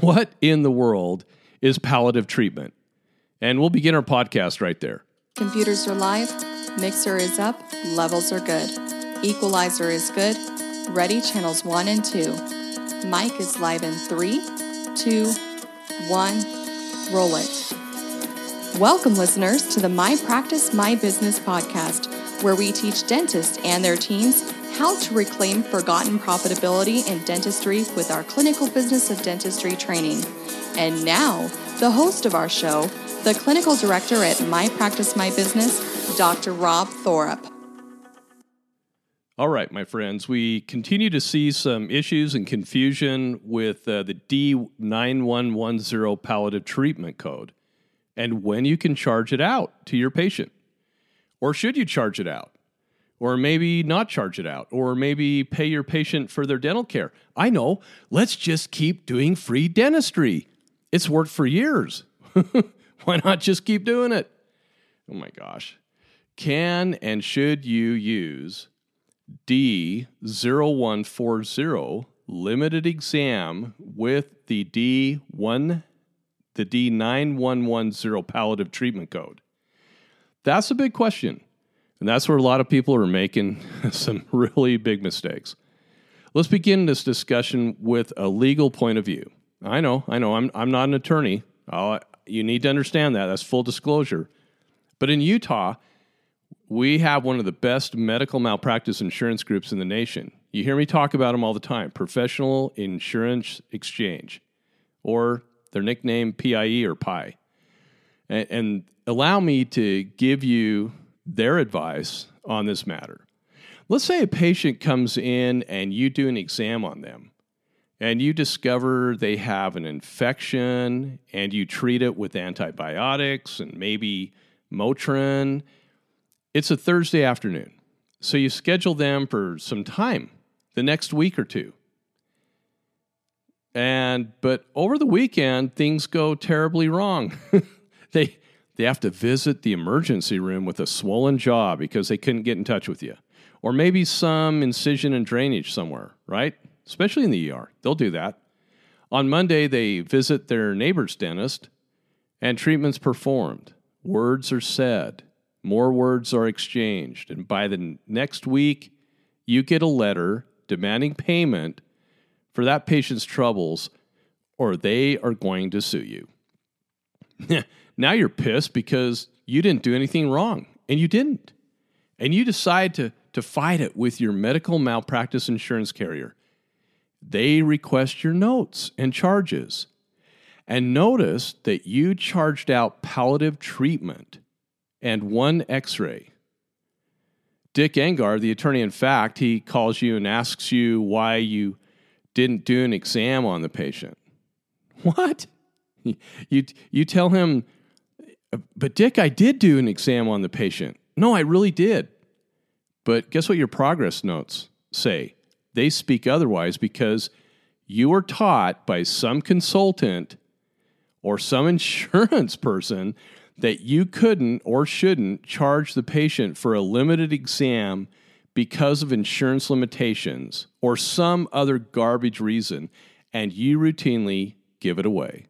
What in the world is palliative treatment? And we'll begin our podcast right there. Computers are live, mixer is up, levels are good, equalizer is good, ready channels 1 and 2. Mic is live in three, two, one, roll it. Welcome, listeners, to the My Practice, My Business podcast, where we teach dentists and their teams how to reclaim forgotten profitability in dentistry with our clinical business of dentistry training. And now, the host of our show, the clinical director at My Practice My Business, Dr. Rob Thorup. All right, my friends, we continue to see some issues and confusion with uh, the D9110 palliative treatment code and when you can charge it out to your patient. Or should you charge it out? Or maybe not charge it out, or maybe pay your patient for their dental care. I know, let's just keep doing free dentistry. It's worked for years. Why not just keep doing it? Oh my gosh. Can and should you use D0140 limited exam with the D1 the D9110 palliative treatment code? That's a big question. And that's where a lot of people are making some really big mistakes. Let's begin this discussion with a legal point of view. I know, I know, I'm, I'm not an attorney. I'll, you need to understand that. That's full disclosure. But in Utah, we have one of the best medical malpractice insurance groups in the nation. You hear me talk about them all the time Professional Insurance Exchange, or their nickname PIE or PI. And, and allow me to give you their advice on this matter. Let's say a patient comes in and you do an exam on them and you discover they have an infection and you treat it with antibiotics and maybe Motrin. It's a Thursday afternoon. So you schedule them for some time the next week or two. And but over the weekend things go terribly wrong. they they have to visit the emergency room with a swollen jaw because they couldn't get in touch with you. Or maybe some incision and drainage somewhere, right? Especially in the ER. They'll do that. On Monday, they visit their neighbor's dentist and treatments performed. Words are said, more words are exchanged. And by the next week, you get a letter demanding payment for that patient's troubles, or they are going to sue you. Now you're pissed because you didn't do anything wrong, and you didn't. And you decide to, to fight it with your medical malpractice insurance carrier. They request your notes and charges. And notice that you charged out palliative treatment and one x ray. Dick Engar, the attorney in fact, he calls you and asks you why you didn't do an exam on the patient. What? You, you tell him but Dick, I did do an exam on the patient. No, I really did. But guess what your progress notes say? They speak otherwise because you were taught by some consultant or some insurance person that you couldn't or shouldn't charge the patient for a limited exam because of insurance limitations or some other garbage reason, and you routinely give it away.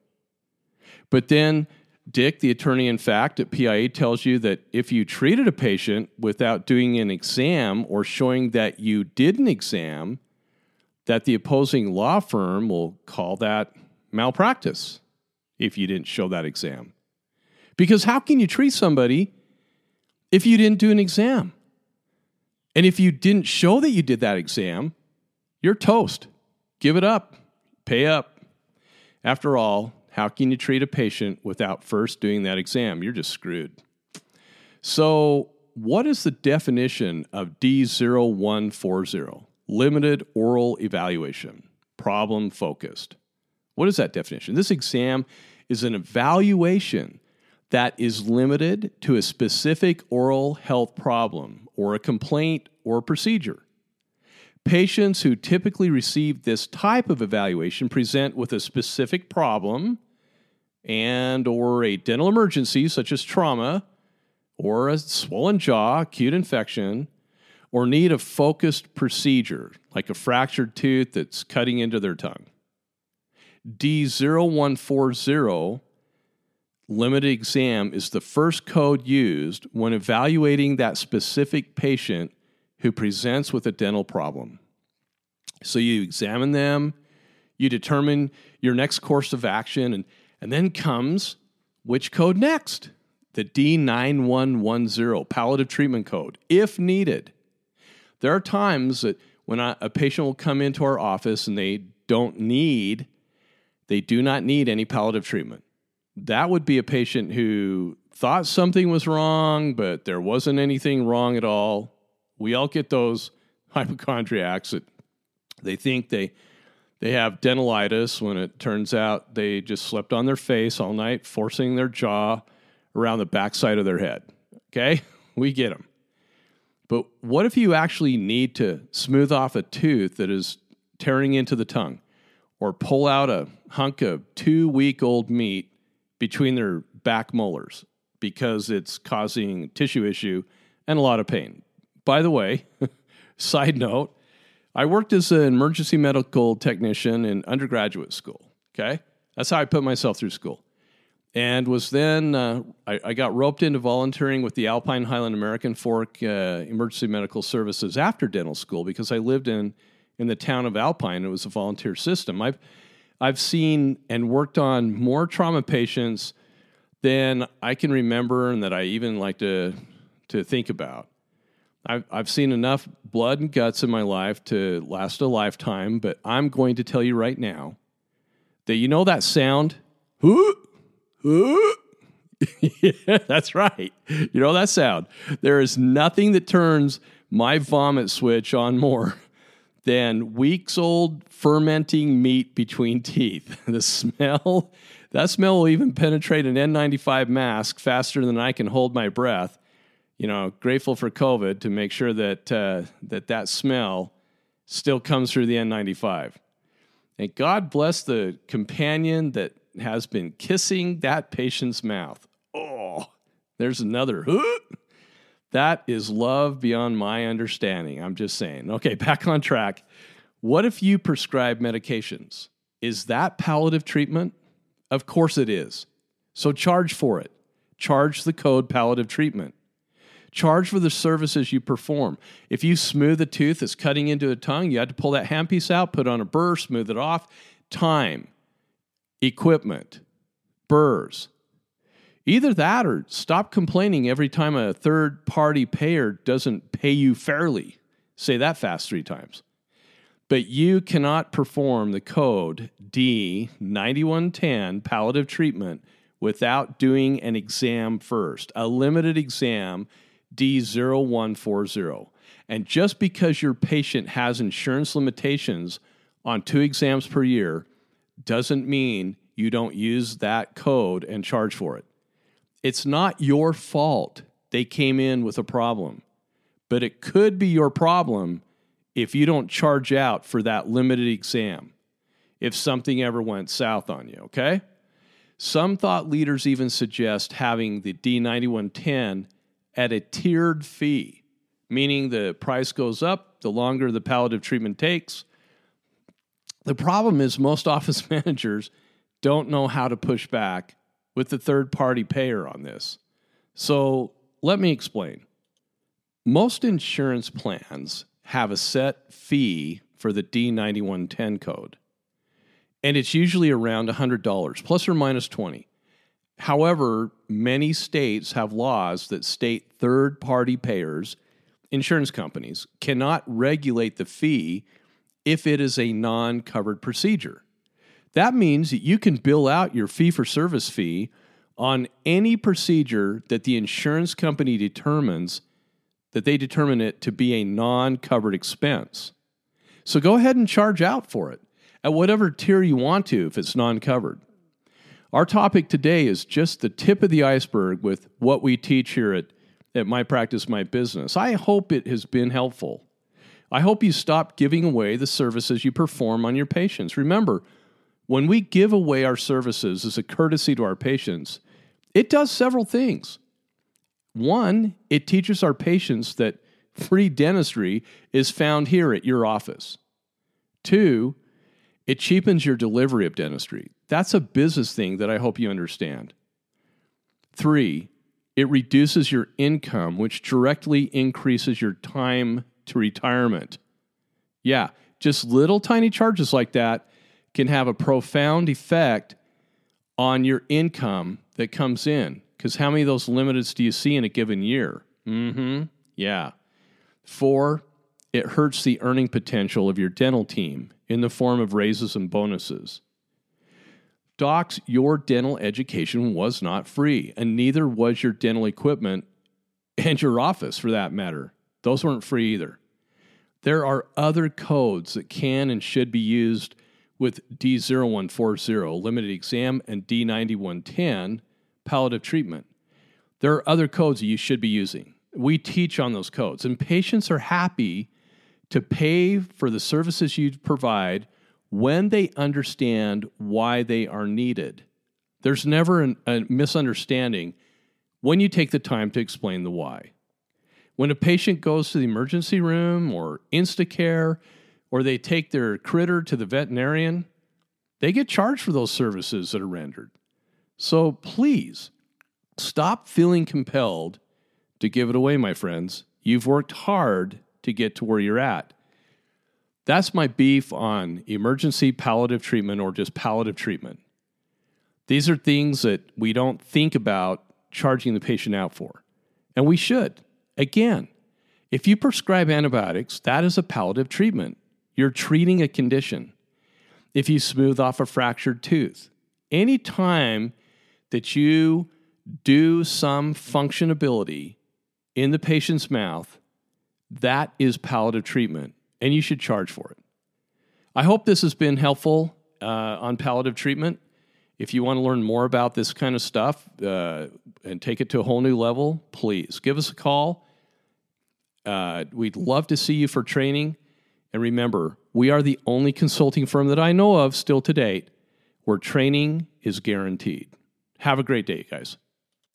But then Dick, the attorney in fact at PIA, tells you that if you treated a patient without doing an exam or showing that you did an exam, that the opposing law firm will call that malpractice if you didn't show that exam. Because how can you treat somebody if you didn't do an exam? And if you didn't show that you did that exam, you're toast. Give it up, pay up. After all, how can you treat a patient without first doing that exam? You're just screwed. So, what is the definition of D0140? Limited oral evaluation, problem focused. What is that definition? This exam is an evaluation that is limited to a specific oral health problem or a complaint or procedure. Patients who typically receive this type of evaluation present with a specific problem and or a dental emergency such as trauma or a swollen jaw, acute infection, or need a focused procedure like a fractured tooth that's cutting into their tongue. D0140 limited exam is the first code used when evaluating that specific patient who presents with a dental problem. So you examine them, you determine your next course of action, and, and then comes which code next? The D9110 palliative treatment code, if needed. There are times that when a patient will come into our office and they don't need, they do not need any palliative treatment. That would be a patient who thought something was wrong, but there wasn't anything wrong at all. We all get those hypochondriacs that they think they they have dentalitis when it turns out they just slept on their face all night, forcing their jaw around the backside of their head. Okay, we get them. But what if you actually need to smooth off a tooth that is tearing into the tongue or pull out a hunk of two week old meat between their back molars because it's causing tissue issue and a lot of pain? By the way, side note, I worked as an emergency medical technician in undergraduate school. Okay. That's how I put myself through school and was then uh, I, I, got roped into volunteering with the Alpine Highland American Fork uh, Emergency Medical Services after dental school because I lived in in the town of Alpine. It was a volunteer system. I've I've seen and worked on more trauma patients than I can remember and that I even like to to think about. I've, I've seen enough blood and guts in my life to last a lifetime, but I'm going to tell you right now that you know that sound? yeah, that's right. You know that sound. There is nothing that turns my vomit switch on more than weeks old fermenting meat between teeth. The smell, that smell will even penetrate an N95 mask faster than I can hold my breath. You know, grateful for COVID to make sure that uh, that that smell still comes through the N95. And God bless the companion that has been kissing that patient's mouth. Oh, there's another. That is love beyond my understanding. I'm just saying. Okay, back on track. What if you prescribe medications? Is that palliative treatment? Of course it is. So charge for it. Charge the code palliative treatment. Charge for the services you perform. If you smooth a tooth that's cutting into a tongue, you had to pull that handpiece out, put on a burr, smooth it off. Time equipment, burrs. Either that or stop complaining every time a third party payer doesn't pay you fairly. Say that fast three times. But you cannot perform the code D9110 palliative treatment without doing an exam first, a limited exam D0140. And just because your patient has insurance limitations on two exams per year doesn't mean you don't use that code and charge for it. It's not your fault they came in with a problem, but it could be your problem if you don't charge out for that limited exam if something ever went south on you, okay? Some thought leaders even suggest having the D9110 at a tiered fee, meaning the price goes up the longer the palliative treatment takes the problem is most office managers don't know how to push back with the third party payer on this. So let me explain. Most insurance plans have a set fee for the D9110 code, and it's usually around $100 plus or minus 20. However, many states have laws that state third party payers, insurance companies, cannot regulate the fee if it is a non covered procedure. That means that you can bill out your fee for service fee on any procedure that the insurance company determines that they determine it to be a non covered expense. So go ahead and charge out for it at whatever tier you want to if it's non covered. Our topic today is just the tip of the iceberg with what we teach here at, at My Practice, My Business. I hope it has been helpful. I hope you stop giving away the services you perform on your patients. Remember, when we give away our services as a courtesy to our patients, it does several things. One, it teaches our patients that free dentistry is found here at your office. Two, It cheapens your delivery of dentistry. That's a business thing that I hope you understand. Three, it reduces your income, which directly increases your time to retirement. Yeah, just little tiny charges like that can have a profound effect on your income that comes in. Because how many of those limiteds do you see in a given year? Mm hmm. Yeah. Four, it hurts the earning potential of your dental team in the form of raises and bonuses. Docs, your dental education was not free, and neither was your dental equipment and your office for that matter. Those weren't free either. There are other codes that can and should be used with D0140, limited exam, and D9110, palliative treatment. There are other codes that you should be using. We teach on those codes, and patients are happy to pay for the services you provide when they understand why they are needed. There's never an, a misunderstanding when you take the time to explain the why. When a patient goes to the emergency room or Instacare or they take their critter to the veterinarian, they get charged for those services that are rendered. So please stop feeling compelled to give it away, my friends. You've worked hard to get to where you're at. That's my beef on emergency palliative treatment or just palliative treatment. These are things that we don't think about charging the patient out for. And we should. Again, if you prescribe antibiotics, that is a palliative treatment. You're treating a condition. If you smooth off a fractured tooth, any time that you do some functionability in the patient's mouth, that is palliative treatment, and you should charge for it. I hope this has been helpful uh, on palliative treatment. If you want to learn more about this kind of stuff uh, and take it to a whole new level, please give us a call. Uh, we'd love to see you for training. And remember, we are the only consulting firm that I know of still to date where training is guaranteed. Have a great day, guys.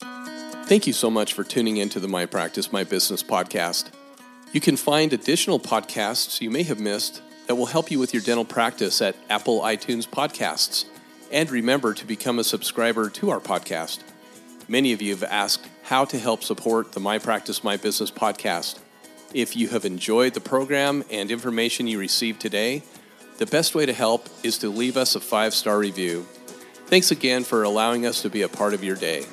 Thank you so much for tuning into the My Practice, My Business podcast. You can find additional podcasts you may have missed that will help you with your dental practice at Apple iTunes Podcasts. And remember to become a subscriber to our podcast. Many of you have asked how to help support the My Practice, My Business podcast. If you have enjoyed the program and information you received today, the best way to help is to leave us a five star review. Thanks again for allowing us to be a part of your day.